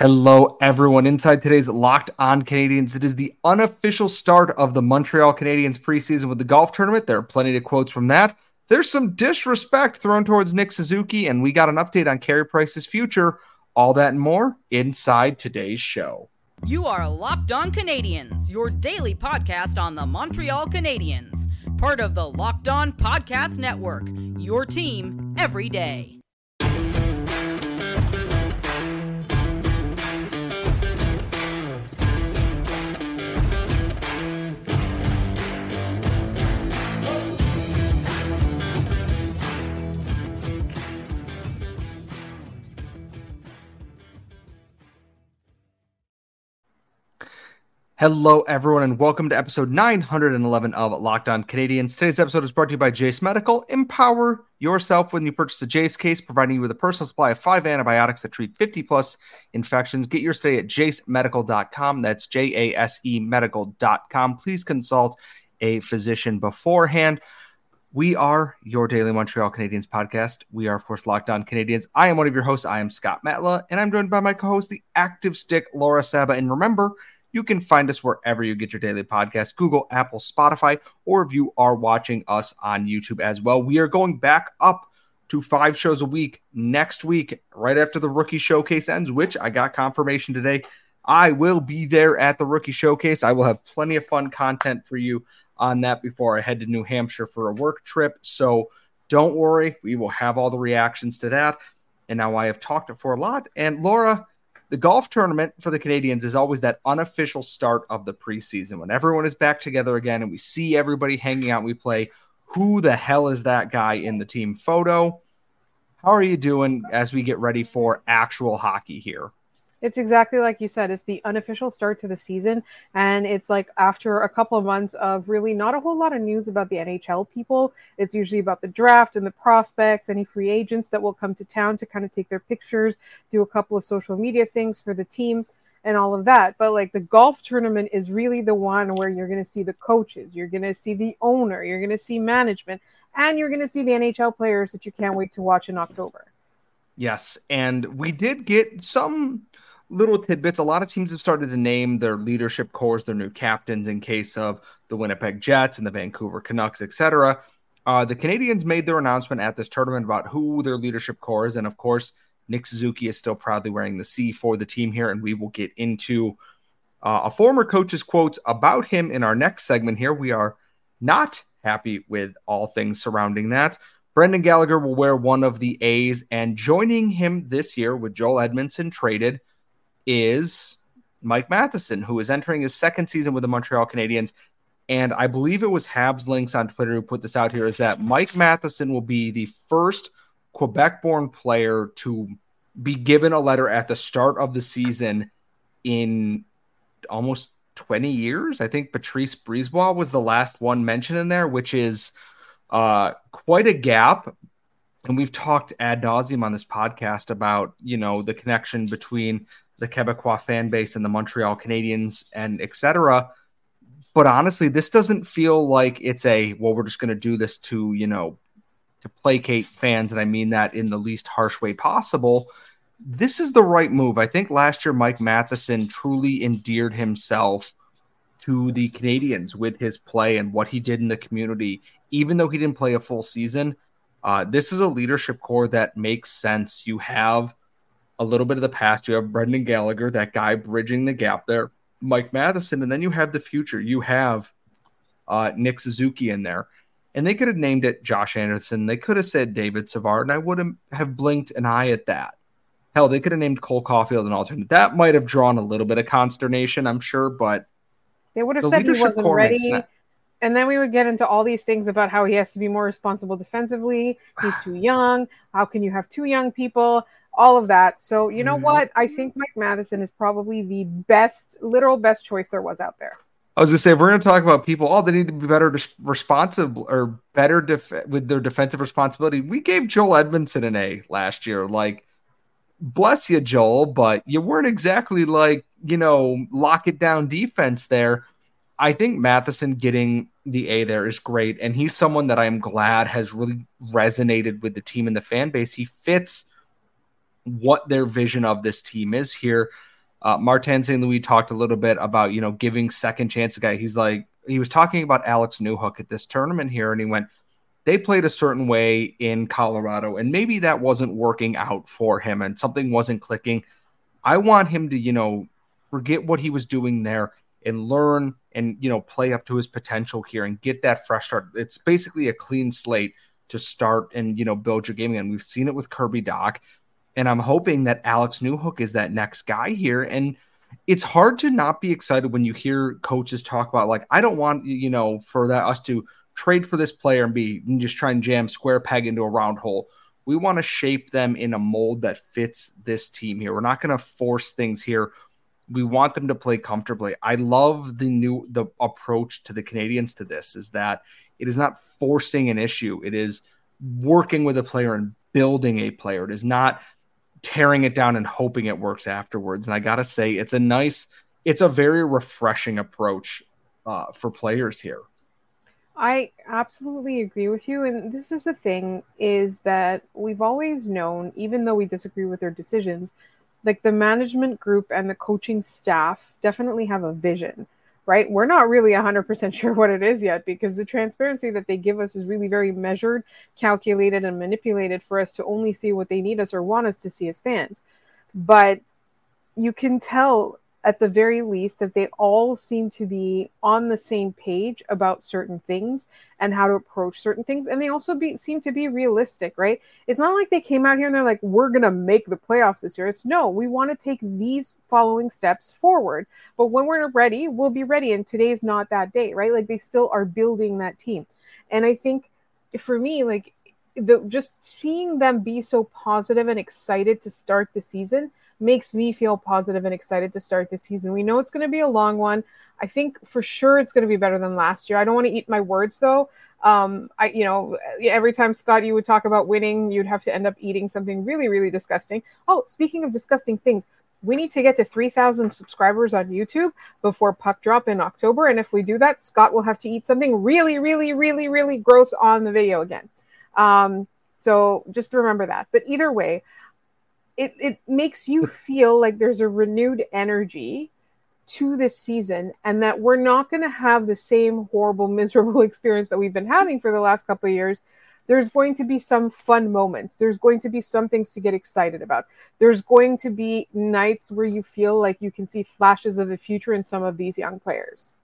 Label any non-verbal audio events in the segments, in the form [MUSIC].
Hello, everyone. Inside today's Locked On Canadiens, it is the unofficial start of the Montreal Canadiens preseason with the golf tournament. There are plenty of quotes from that. There's some disrespect thrown towards Nick Suzuki, and we got an update on Carey Price's future. All that and more inside today's show. You are Locked On Canadiens, your daily podcast on the Montreal Canadiens, part of the Locked On Podcast Network, your team every day. Hello, everyone, and welcome to episode 911 of Locked On Canadiens. Today's episode is brought to you by Jase Medical. Empower yourself when you purchase a Jase case, providing you with a personal supply of five antibiotics that treat 50 plus infections. Get your stay at jasemedical.com. That's J A S E medical.com. Please consult a physician beforehand. We are your daily Montreal Canadiens podcast. We are, of course, Locked On Canadiens. I am one of your hosts. I am Scott Matla, and I'm joined by my co host, the active stick, Laura Saba. And remember, you can find us wherever you get your daily podcast Google, Apple, Spotify, or if you are watching us on YouTube as well. We are going back up to five shows a week next week, right after the rookie showcase ends, which I got confirmation today. I will be there at the rookie showcase. I will have plenty of fun content for you on that before I head to New Hampshire for a work trip. So don't worry, we will have all the reactions to that. And now I have talked it for a lot. And Laura, the golf tournament for the Canadiens is always that unofficial start of the preseason when everyone is back together again and we see everybody hanging out. And we play who the hell is that guy in the team photo? How are you doing as we get ready for actual hockey here? It's exactly like you said. It's the unofficial start to the season. And it's like after a couple of months of really not a whole lot of news about the NHL people. It's usually about the draft and the prospects, any free agents that will come to town to kind of take their pictures, do a couple of social media things for the team and all of that. But like the golf tournament is really the one where you're going to see the coaches, you're going to see the owner, you're going to see management, and you're going to see the NHL players that you can't wait to watch in October. Yes. And we did get some little tidbits. A lot of teams have started to name their leadership cores, their new captains, in case of the Winnipeg Jets and the Vancouver Canucks, etc. Uh, the Canadiens made their announcement at this tournament about who their leadership core is, and of course, Nick Suzuki is still proudly wearing the C for the team here, and we will get into uh, a former coach's quotes about him in our next segment. Here, we are not happy with all things surrounding that. Brendan Gallagher will wear one of the A's, and joining him this year with Joel Edmondson traded is Mike Matheson, who is entering his second season with the Montreal Canadiens. And I believe it was Habs Links on Twitter who put this out here is that Mike Matheson will be the first Quebec born player to be given a letter at the start of the season in almost 20 years. I think Patrice Brisebois was the last one mentioned in there, which is uh, quite a gap. And we've talked ad nauseum on this podcast about, you know, the connection between the Quebecois fan base and the Montreal Canadiens and etc. But honestly, this doesn't feel like it's a well, we're just going to do this to you know to placate fans, and I mean that in the least harsh way possible. This is the right move. I think last year Mike Matheson truly endeared himself to the Canadians with his play and what he did in the community, even though he didn't play a full season. Uh, this is a leadership core that makes sense. You have a little bit of the past. You have Brendan Gallagher, that guy bridging the gap there, Mike Matheson, and then you have the future. You have uh, Nick Suzuki in there. And they could have named it Josh Anderson. They could have said David Savard, and I wouldn't have blinked an eye at that. Hell, they could have named Cole Caufield an alternate. That might have drawn a little bit of consternation, I'm sure, but they would have said he wasn't ready. And then we would get into all these things about how he has to be more responsible defensively. He's too young. How can you have two young people? all of that. So you know mm-hmm. what? I think Mike Matheson is probably the best, literal best choice there was out there. I was gonna say we're gonna talk about people. Oh, they need to be better responsive or better def- with their defensive responsibility. We gave Joel Edmondson an A last year. Like, bless you, Joel, but you weren't exactly like you know lock it down defense there. I think Matheson getting the A there is great, and he's someone that I am glad has really resonated with the team and the fan base. He fits what their vision of this team is here. Uh, Martin St. Louis talked a little bit about, you know, giving second chance to guy. He's like, he was talking about Alex Newhook at this tournament here, and he went, they played a certain way in Colorado, and maybe that wasn't working out for him and something wasn't clicking. I want him to, you know, forget what he was doing there and learn and, you know, play up to his potential here and get that fresh start. It's basically a clean slate to start and, you know, build your game again. We've seen it with Kirby Dach, and I'm hoping that Alex Newhook is that next guy here. And it's hard to not be excited when you hear coaches talk about, like, I don't want, you know, for that us to trade for this player and be and just try and jam square peg into a round hole. We want to shape them in a mold that fits this team here. We're not going to force things here. We want them to play comfortably. I love the new the approach to the Canadiens to this is that it is not forcing an issue. It is working with a player and building a player. It is not tearing it down and hoping it works afterwards. And I got to say, it's a nice, it's a very refreshing approach uh, for players here. I absolutely agree with you. And this is the thing is that we've always known, even though we disagree with their decisions, like the management group and the coaching staff definitely have a vision, right? We're not really 100% [LAUGHS] sure what it is yet because the transparency that they give us is really very measured, calculated, and manipulated for us to only see what they need us or want us to see as fans. But you can tell at the very least that they all seem to be on the same page about certain things and how to approach certain things. And they also be, seem to be realistic right? It's not like they came out here and they're like we're going to make the playoffs this year. It's no we want to take these following steps forward. But when we're ready we'll be ready. And today's not that day right? Like they still are building that team. And i think for me like the just seeing them be so positive and excited to start the season makes me feel positive and excited to start this season. We know it's going to be a long one. I think for sure it's going to be better than last year. I don't want to eat my words though. Um, I, you know, every time Scott, you would talk about winning, you'd have to end up eating something really, really disgusting. Oh, speaking of disgusting things, we need to get to 3,000 subscribers on YouTube before puck drop in October. And if we do that, Scott will have to eat something really, really, really, really gross on the video again. Um, so just remember that. But either way, it, it makes you [LAUGHS] feel like there's a renewed energy to this season and that we're not going to have the same horrible [LAUGHS] miserable experience that we've been having for the last couple of years. There's going to be some fun moments. There's going to be some things to get excited about. There's going to be nights where you feel like you can see flashes of the future in some of these young players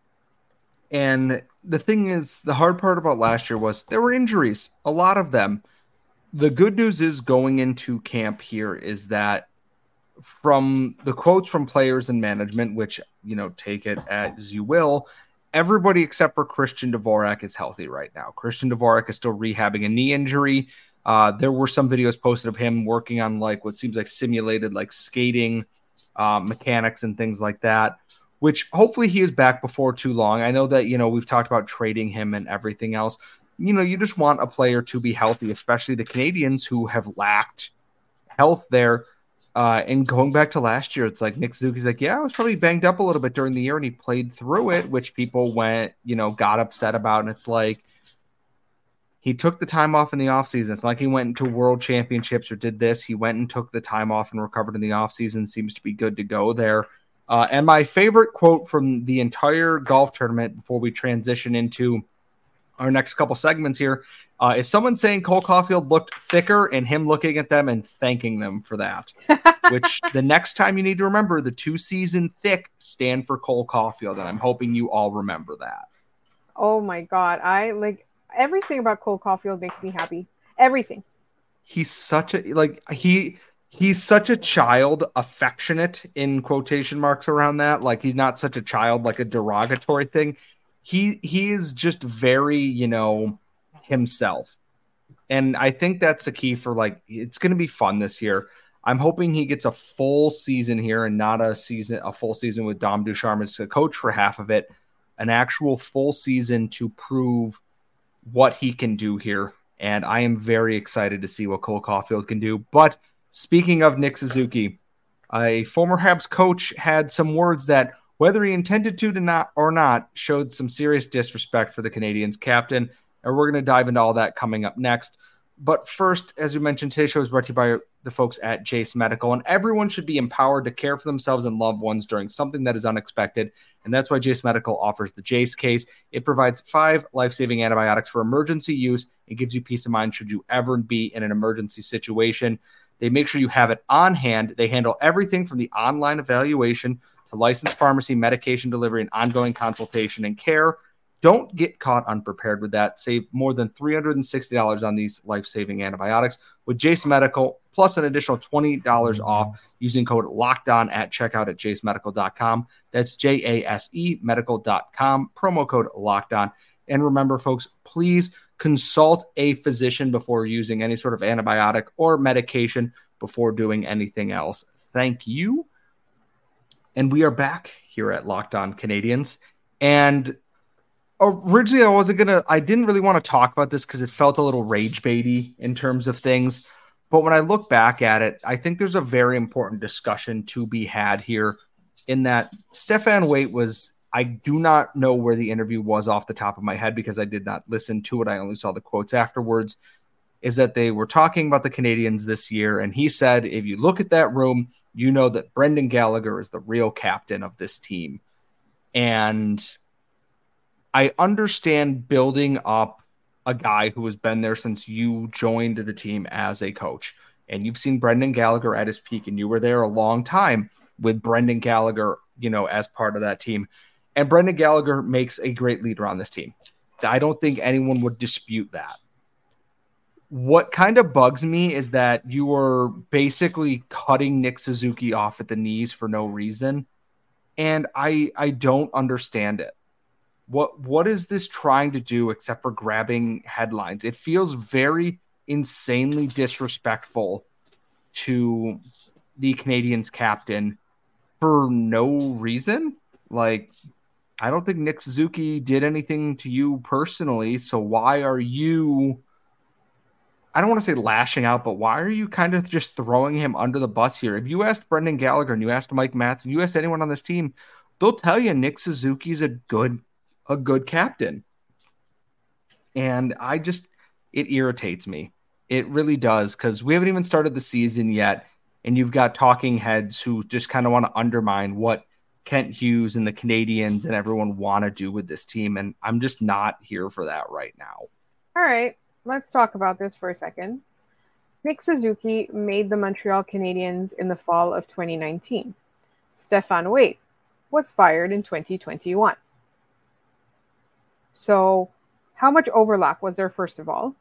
and the thing is the hard part about last year was there were injuries a lot of them the good news is going into camp here is that from the quotes from players and management, which you know take it as you will, everybody except for Christian Dvorak is healthy right now. Christian Dvorak is still rehabbing a knee injury. Uh, there were some videos posted of him working on like what seems like simulated like skating uh, mechanics and things like that. Which hopefully he is back before too long. I know that you know we've talked about trading him and everything else you know, you just want a player to be healthy, especially the Canadiens who have lacked health there. Uh, and going back to last year, it's like Nick Suzuki's like, yeah, I was probably banged up a little bit during the year, and he played through it, which people went, you know, got upset about. And it's like he took the time off in the offseason. It's like he went into world championships or did this. He went and took the time off and recovered in the offseason. Seems to be good to go there. Uh, and my favorite quote from the entire golf tournament before we transition into our next couple segments here uh, is someone saying Cole Caufield looked thicker and him looking at them and thanking them for that. [LAUGHS] Which the next time you need to remember the two season thick stand for Cole Caufield, and I'm hoping you all remember that. Oh my god, I like everything about Cole Caufield makes me happy. Everything. He's such a like he he's such a child, affectionate in quotation marks around that. Like he's not such a child, like a derogatory thing. He he is just very you know himself. And i think that's the key for like it's going to be fun this year. I'm hoping he gets a full season here and not a season a full season with dom ducharme as a coach for half of it. An actual full season to prove what he can do here. And i am very excited to see what cole caufield can do. But speaking of nick suzuki a former habs coach had some words that whether he intended to, not or not, showed some serious disrespect for the Canadiens captain. And we're going to dive into all that coming up next. But first, as we mentioned, today's show is brought to you by the folks at Jase Medical. And everyone should be empowered to care for themselves and loved ones during something that is unexpected. And that's why Jase Medical offers the Jase case. It provides five life saving antibiotics for emergency use. It gives you peace of mind should you ever be in an emergency situation. They make sure you have it on hand. They handle everything from the online evaluation to licensed pharmacy, medication delivery, and ongoing consultation and care. Don't get caught unprepared with that. Save more than $360 on these life saving antibiotics with Jase Medical, plus an additional $20 mm-hmm. off using code locked on at checkout at jasemedical.com. That's J A S E medical.com, promo code locked on. And remember, folks, please consult a physician before using any sort of antibiotic or medication before doing anything else. Thank you. And we are back here at Locked On Canadiens. And originally I wasn't gonna I didn't really want to talk about this because it felt a little rage baity in terms of things. But when I look back at it, I think there's a very important discussion to be had here in that Stephane Waite was I do not know where the interview was off the top of my head because I did not listen to it. I only saw the quotes afterwards. Is that they were talking about the Canadiens this year, and he said, if you look at that room, you know that Brendan Gallagher is the real captain of this team. And I understand building up a guy who has been there since you joined the team as a coach. And you've seen Brendan Gallagher at his peak, and you were there a long time with Brendan Gallagher, you know, as part of that team. And Brendan Gallagher makes a great leader on this team. I don't think anyone would dispute that. What kind of bugs me is that you are basically cutting Nick Suzuki off at the knees for no reason. And I I don't understand it. What what is this trying to do except for grabbing headlines? It feels very insanely disrespectful to the Canadiens captain for no reason. Like I don't think Nick Suzuki did anything to you personally, so why are you I don't want to say lashing out, but why are you kind of just throwing him under the bus here? If you asked Brendan Gallagher and you asked Mike Matheson, you asked anyone on this team, they'll tell you Nick Suzuki's a good a good captain. And I just, it irritates me. It really does because we haven't even started the season yet. And you've got talking heads who just kind of want to undermine what Kent Hughes and the Canadiens and everyone want to do with this team. And I'm just not here for that right now. All right. Let's talk about this for a second. Nick Suzuki made the Montreal Canadiens in the fall of 2019. Stephane Waite was fired in 2021. So, how much overlap was there, first of all?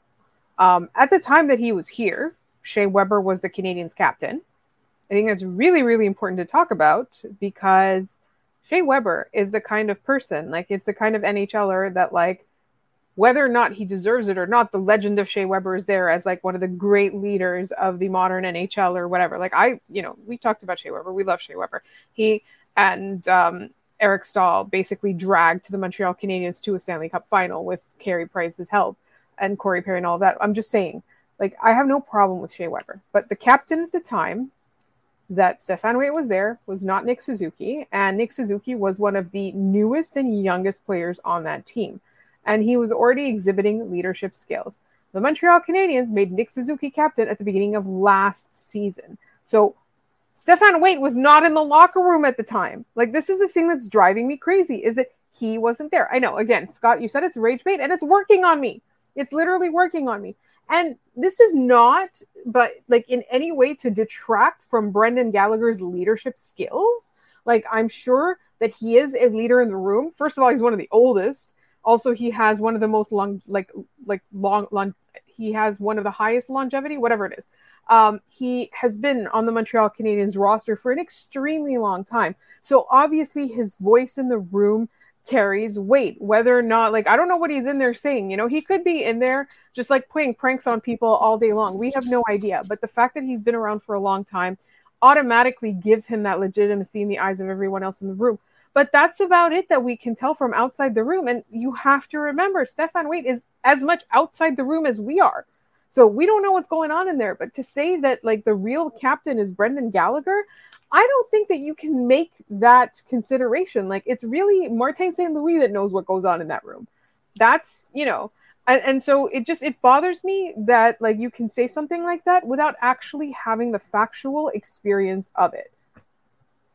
Um, at the time that he was here, Shea Weber was the Canadiens captain. I think that's really, really important to talk about because Shea Weber is the kind of person, like, it's the kind of NHLer that, like, whether or not he deserves it or not, the legend of Shea Weber is there as like one of the great leaders of the modern NHL or whatever. Like I, you know, we talked about Shea Weber. We love Shea Weber. He and um, Eric Staal basically dragged the Montreal Canadiens to a Stanley Cup final with Carey Price's help and Corey Perry and all that. I'm just saying, like, I have no problem with Shea Weber, but the captain at the time that Stephane Waite was there was not Nick Suzuki, and Nick Suzuki was one of the newest and youngest players on that team, and he was already exhibiting leadership skills. The Montreal Canadiens made Nick Suzuki captain at the beginning of last season. So Stephane Waite was not in the locker room at the time. Like this is the thing that's driving me crazy is that he wasn't there. I know. Again, Scott, you said it's rage bait and it's working on me. It's literally working on me. And this is not but like in any way to detract from Brendan Gallagher's leadership skills. Like I'm sure that he is a leader in the room. First of all, he's one of the oldest. Also, he has one of the most long like like long long he has one of the highest longevity, whatever it is. Um, he has been on the Montreal Canadiens roster for an extremely long time. So obviously his voice in the room carries weight, whether or not, like, I don't know what he's in there saying. You know, he could be in there just like playing pranks on people all day long. We have no idea. But the fact that he's been around for a long time automatically gives him that legitimacy in the eyes of everyone else in the room. But that's about it that we can tell from outside the room. And you have to remember, Stephane Waite is as much outside the room as we are. So we don't know what's going on in there. But to say that like the real captain is Brendan Gallagher, I don't think that you can make that consideration. Like it's really Martin St. Louis that knows what goes on in that room. That's, you know, And, and so it just it bothers me that like you can say something like that without actually having the factual experience of it.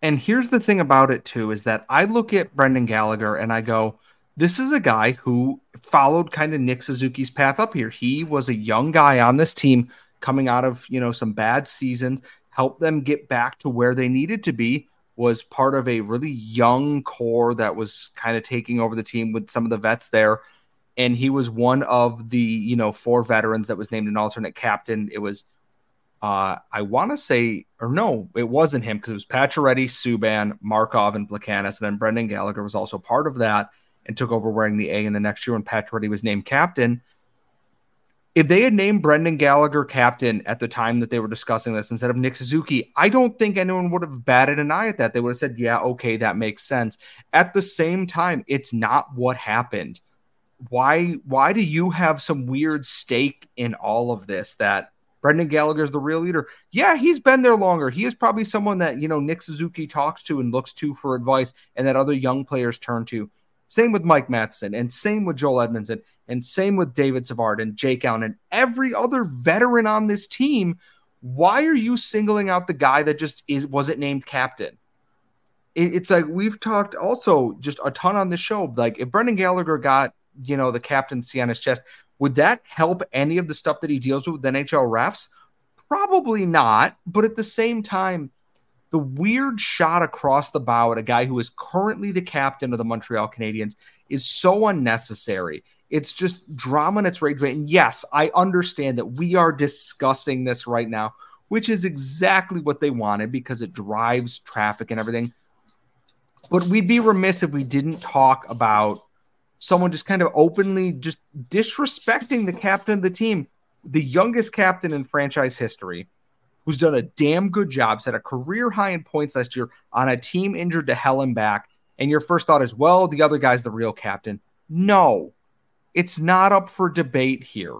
And here's the thing about it too is that I look at Brendan Gallagher and I go, this is a guy who followed kind of Nick Suzuki's path up here. He was a young guy on this team coming out of, you know, some bad seasons, helped them get back to where they needed to be, was part of a really young core that was kind of taking over the team with some of the vets there. And he was one of the, you know, four veterans that was named an alternate captain. It was uh, I want to say, or no, it wasn't him because it was Pacioretty, Subban, Markov, and Plekanec. And then Brendan Gallagher was also part of that and took over wearing the A in the next year when Pacioretty was named captain. If they had named Brendan Gallagher captain at the time that they were discussing this instead of Nick Suzuki, I don't think anyone would have batted an eye at that. They would have said, yeah, okay, that makes sense. At the same time, it's not what happened. Why why do you have some weird stake in all of this that Brendan Gallagher is the real leader. Yeah, he's been there longer. He is probably someone that, you know, Nick Suzuki talks to and looks to for advice and that other young players turn to. Same with Mike Matheson and same with Joel Edmondson, and same with David Savard and Jake Allen and every other veteran on this team. Why are you singling out the guy that just is wasn't named captain? It, it's like we've talked also just a ton on the show. Like if Brendan Gallagher got, you know, the captaincy on his chest, would that help any of the stuff that he deals with with NHL refs? Probably not. But at the same time, the weird shot across the bow at a guy who is currently the captain of the Montreal Canadiens is so unnecessary. It's just drama and its rage. And yes, I understand that we are discussing this right now, which is exactly what they wanted because it drives traffic and everything. But we'd be remiss if we didn't talk about someone just kind of openly just disrespecting the captain of the team, the youngest captain in franchise history, who's done a damn good job, set a career high in points last year on a team injured to hell and back. And your first thought is, well, the other guy's the real captain. No, it's not up for debate here.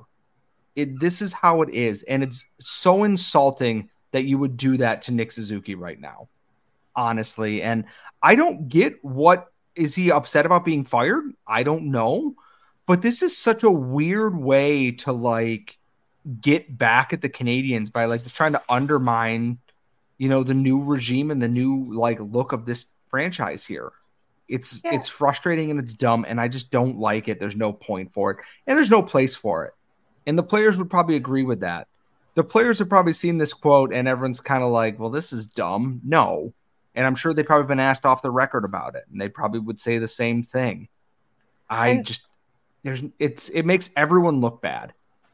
It, this is how it is. And it's so insulting that you would do that to Nick Suzuki right now, honestly. And I don't get what is he upset about being fired? I don't know. But this is such a weird way to like get back at the Canadiens by like just trying to undermine, you know, the new regime and the new like look of this franchise here. It's yeah. it's frustrating and it's dumb and I just don't like it. There's no point for it and there's no place for it. And the players would probably agree with that. The players have probably seen this quote and everyone's kind of like, "Well, this is dumb." No. And I'm sure they've probably been asked off the record about it, and they probably would say the same thing. I and just there's it's it makes everyone look bad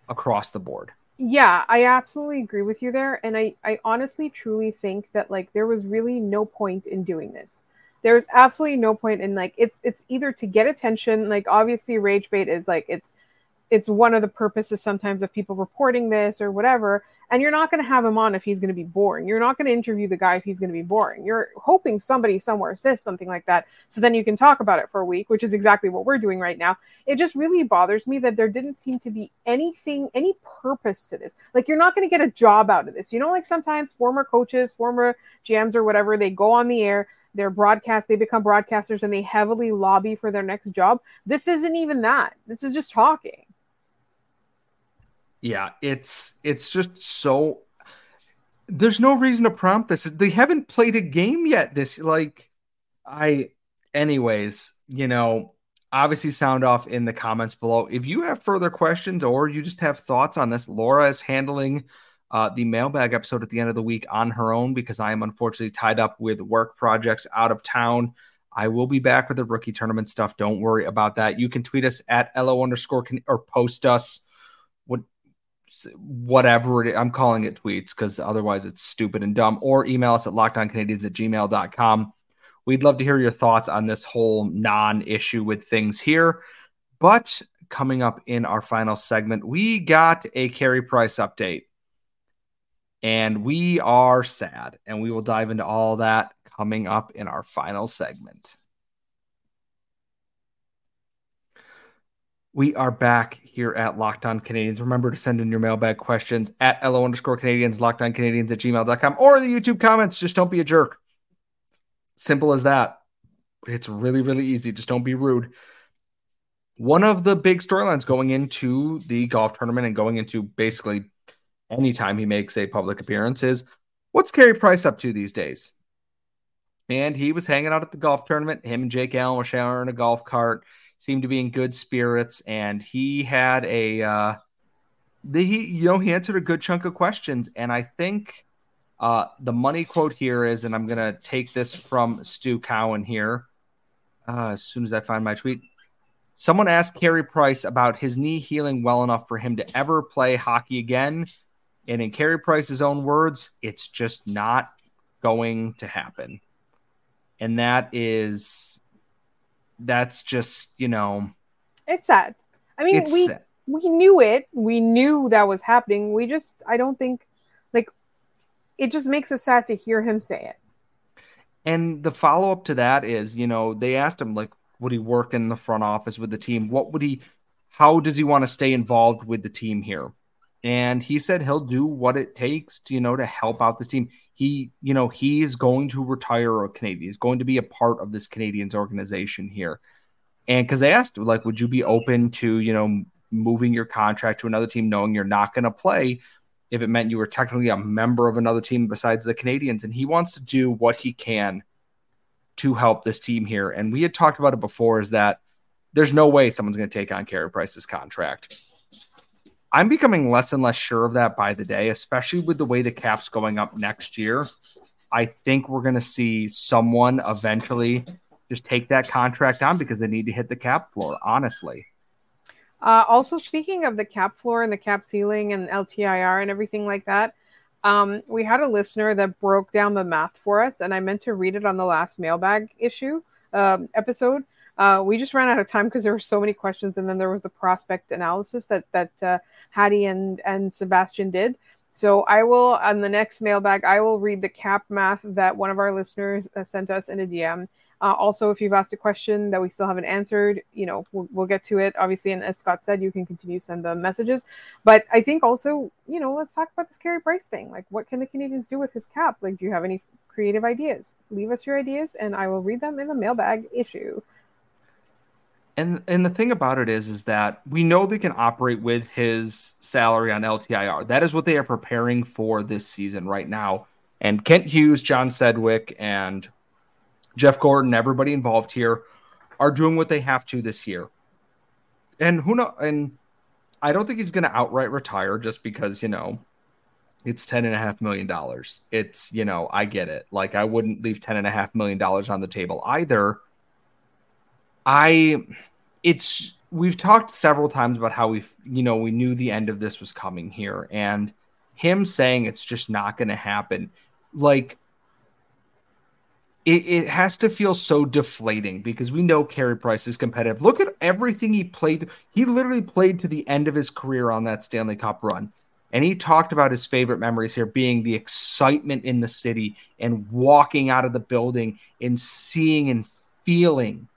across the board. Yeah, I absolutely agree with you there. And I, I honestly truly think that like there was really no point in doing this. There's absolutely no point in like it's it's either to get attention, like obviously rage bait is like it's it's one of the purposes sometimes of people reporting this or whatever and you're not going to have him on if he's going to be boring. You're not going to interview the guy if he's going to be boring. You're hoping somebody somewhere says something like that so then you can talk about it for a week which is exactly what we're doing right now. It just really bothers me that there didn't seem to be anything any purpose to this. Like you're not going to get a job out of this. You know like sometimes former coaches former gms or whatever they go on the air they're broadcast they become broadcasters and they heavily lobby for their next job. This isn't even that. This is just talking yeah, it's it's just so there's no reason to prompt this. They haven't played a game yet. This like I anyways, you know, obviously sound off in the comments below. If you have further questions or you just have thoughts on this, Laura is handling uh, the mailbag episode at the end of the week on her own because I am unfortunately tied up with work projects out of town. I will be back with the rookie tournament stuff. Don't worry about that. You can tweet us at LO underscore can or post us whatever it is. I'm calling it tweets because otherwise it's stupid and dumb, or email us at lockedoncanadians at gmail.com. We'd love to hear your thoughts on this whole non issue with things here. But coming up in our final segment, we got a Carey Price update. And we are sad. And we will dive into all that coming up in our final segment. We are back here at Locked On Canadiens. Remember to send in your mailbag questions at LO underscore Canadians, Canadiens at gmail.com, or in the YouTube comments. Just don't be a jerk. Simple as that. It's really, really easy. Just don't be rude. one of the big storylines going into the golf tournament and going into basically anytime he makes a public appearance is what's Carey Price up to these days? And he was hanging out at the golf tournament. Him and Jake Allen were sharing a golf cart, seemed to be in good spirits, and he had a uh the, he you know he answered a good chunk of questions, and I think uh the money quote here is, and I'm gonna take this from Stu Cowan here. Uh, as soon as I find my tweet, someone asked Carey Price about his knee healing well enough for him to ever play hockey again. And in Carey Price's own words, it's just not going to happen. And that is, that's just, you know, it's sad. I mean, we sad. we knew it. We knew that was happening. We just, I don't think, like, it just makes us sad to hear him say it. And the follow up to that is, you know, they asked him, like, would he work in the front office with the team? What would he, how does he want to stay involved with the team here? And he said he'll do what it takes to, you know, to help out this team. He, you know, he's going to retire a Canadian. He's going to be a part of this Canadiens organization here. And because they asked, like, would you be open to, you know, moving your contract to another team, knowing you're not going to play if it meant you were technically a member of another team besides the Canadiens? And he wants to do what he can to help this team here. And we had talked about it before is that there's no way someone's going to take on Carey Price's contract. I'm becoming less and less sure of that by the day, especially with the way the cap's going up next year. I think we're going to see someone eventually just take that contract on because they need to hit the cap floor, honestly. Uh, also, speaking of the cap floor and the cap ceiling and LTIR and everything like that, um, we had a listener that broke down the math for us, and I meant to read it on the last mailbag issue um, episode. Uh, we just ran out of time because there were so many questions, and then there was the prospect analysis that that uh, Hattie and and Sebastian did. So I will on the next mailbag, I will read the cap math that one of our listeners uh, sent us in a DM, uh, also, if you've asked a question that we still haven't answered, you know, we'll, we'll get to it. Obviously, and as Scott said, you can continue to send the messages. But I think also, you know, let's talk about this Carey Price thing. Like, what can the Canadiens do with his cap? Like, do you have any creative ideas? Leave us your ideas, and I will read them in the mailbag issue. And and the thing about it is, is that we know they can operate with his salary on LTIR. That is what they are preparing for this season right now. And Kent Hughes, John Sedgwick, and Jeff Gorton, everybody involved here are doing what they have to this year. And who know and I don't think he's gonna outright retire just because, you know, it's ten and a half million dollars. It's, you know, I get it. Like I wouldn't leave ten and a half million dollars on the table either. I it's we've talked several times about how we you know we knew the end of this was coming here and him saying it's just not going to happen like it, it has to feel so deflating because we know Carey Price is competitive. Look at everything he played. He literally played to the end of his career on that Stanley Cup run. And he talked about his favorite memories here being the excitement in the city and walking out of the building and seeing and feeling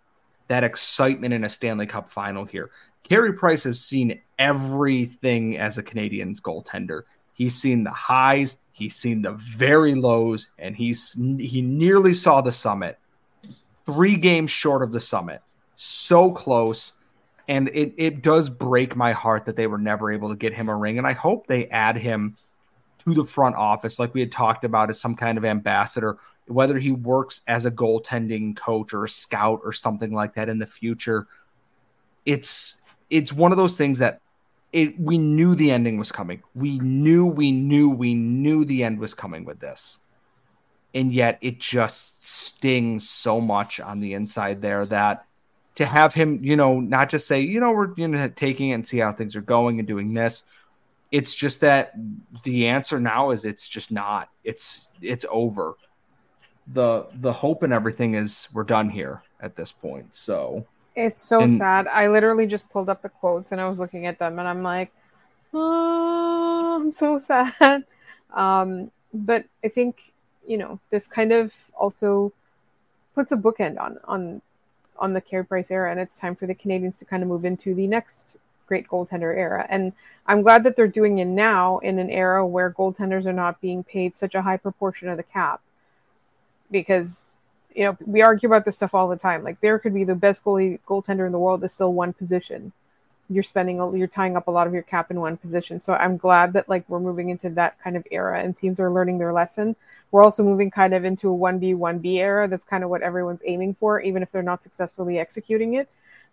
that excitement in a Stanley Cup final here. Carey Price has seen everything as a Canadiens goaltender. He's seen the highs, he's seen the very lows, and he's he nearly saw the summit. Three games short of the summit. So close. And it, it does break my heart that they were never able to get him a ring. And I hope they add him to the front office, like we had talked about, as some kind of ambassador, whether he works as a goaltending coach or a scout or something like that in the future. It's it's one of those things that it we knew the ending was coming. We knew, we knew, we knew the end was coming with this. And yet it just stings so much on the inside there that to have him, you know, not just say, you know, we're you know taking it and see how things are going and doing this. It's just that the answer now is it's just not. It's it's over. The the hope and everything is we're done here at this point. So it's so and, sad. I literally just pulled up the quotes and I was looking at them and I'm like, oh, I'm so [LAUGHS] sad. Um, but I think you know this kind of also puts a bookend on on on the Carey Price era, and it's time for the Canadiens to kind of move into the next great goaltender era. And I'm glad that they're doing it now in an era where goaltenders are not being paid such a high proportion of the cap, because you know, we argue about this stuff all the time. Like there could be the best goalie goaltender in the world is still one position. You're spending you're tying up a lot of your cap in one position. So I'm glad that like we're moving into that kind of era and teams are learning their lesson. We're also moving kind of into a 1B 1B era. That's kind of what everyone's aiming for even if they're not successfully executing it.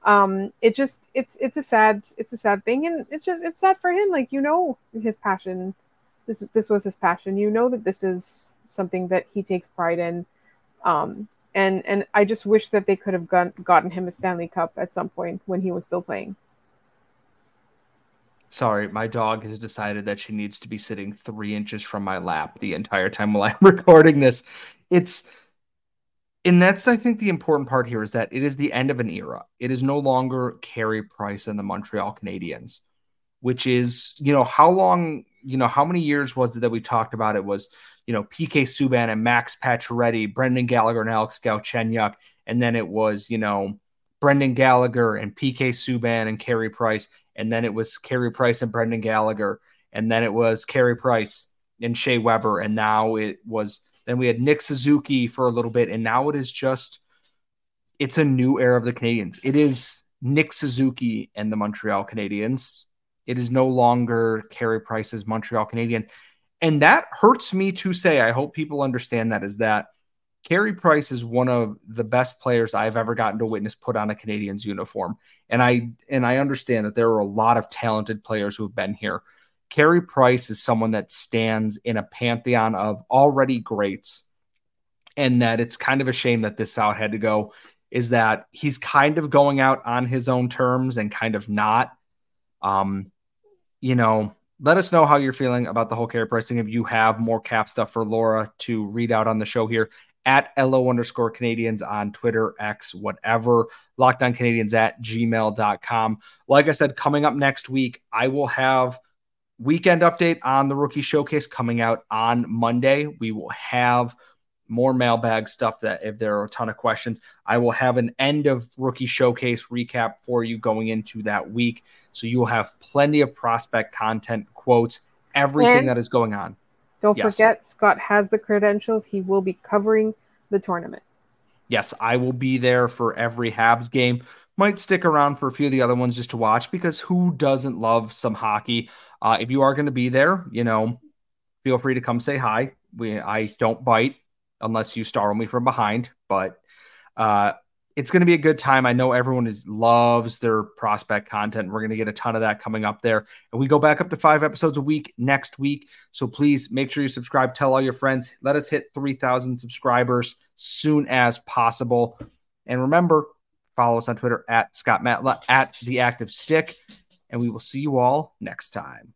Um it just it's it's a sad it's a sad thing and it's just it's sad for him like you know his passion this is this was his passion. You know that this is something that he takes pride in. Um, and and I just wish that they could have got, gotten him a Stanley Cup at some point when he was still playing. Sorry, my dog has decided that she needs to be sitting three inches from my lap the entire time while I'm [LAUGHS] recording this. It's and that's I think the important part here is that it is the end of an era. It is no longer Carey Price and the Montreal Canadiens, which is, you know, how long you know, how many years was it that we talked about it was, you know, PK Subban and Max Pacioretty, Brendan Gallagher and Alex Galchenyuk, and then it was, you know, Brendan Gallagher and PK Subban and Carey Price, and then it was Carey Price and Brendan Gallagher, and then it was Carey Price and Shea Weber, and now it was then we had Nick Suzuki for a little bit, and now it is just it's a new era of the Canadiens. It is Nick Suzuki and the Montreal Canadiens it is no longer Carey Price's Montreal Canadiens. And that hurts me to say. I hope people understand that is that Carey Price is one of the best players I've ever gotten to witness put on a Canadiens uniform. And I and I understand that there are a lot of talented players who have been here. Carey Price is someone that stands in a pantheon of already greats. And that it's kind of a shame that this out had to go is that he's kind of going out on his own terms and kind of not. Um, you know, let us know how you're feeling about the whole Carey pricing. If you have more cap stuff for Laura to read out on the show here at LO underscore Canadians on Twitter, X, whatever, lockdown Canadiens at gmail.com. Like I said, coming up next week, I will have weekend update on the rookie showcase coming out on Monday. We will have more mailbag stuff that if there are a ton of questions, I will have an end of rookie showcase recap for you going into that week. So you will have plenty of prospect content, quotes, everything and that is going on. Don't yes. forget, Scott has the credentials. He will be covering the tournament. Yes, I will be there for every Habs game. Might stick around for a few of the other ones just to watch because who doesn't love some hockey? Uh, if you are going to be there, you know, feel free to come say hi. We I don't bite unless you startle me from behind. But uh, it's going to be a good time. I know everyone is loves their prospect content. We're going to get a ton of that coming up there. And we go back up to five episodes a week next week. So please make sure you subscribe, tell all your friends. Let us hit 3,000 subscribers soon as possible. And remember, follow us on Twitter at Scott Matla at the active stick. And we will see you all next time.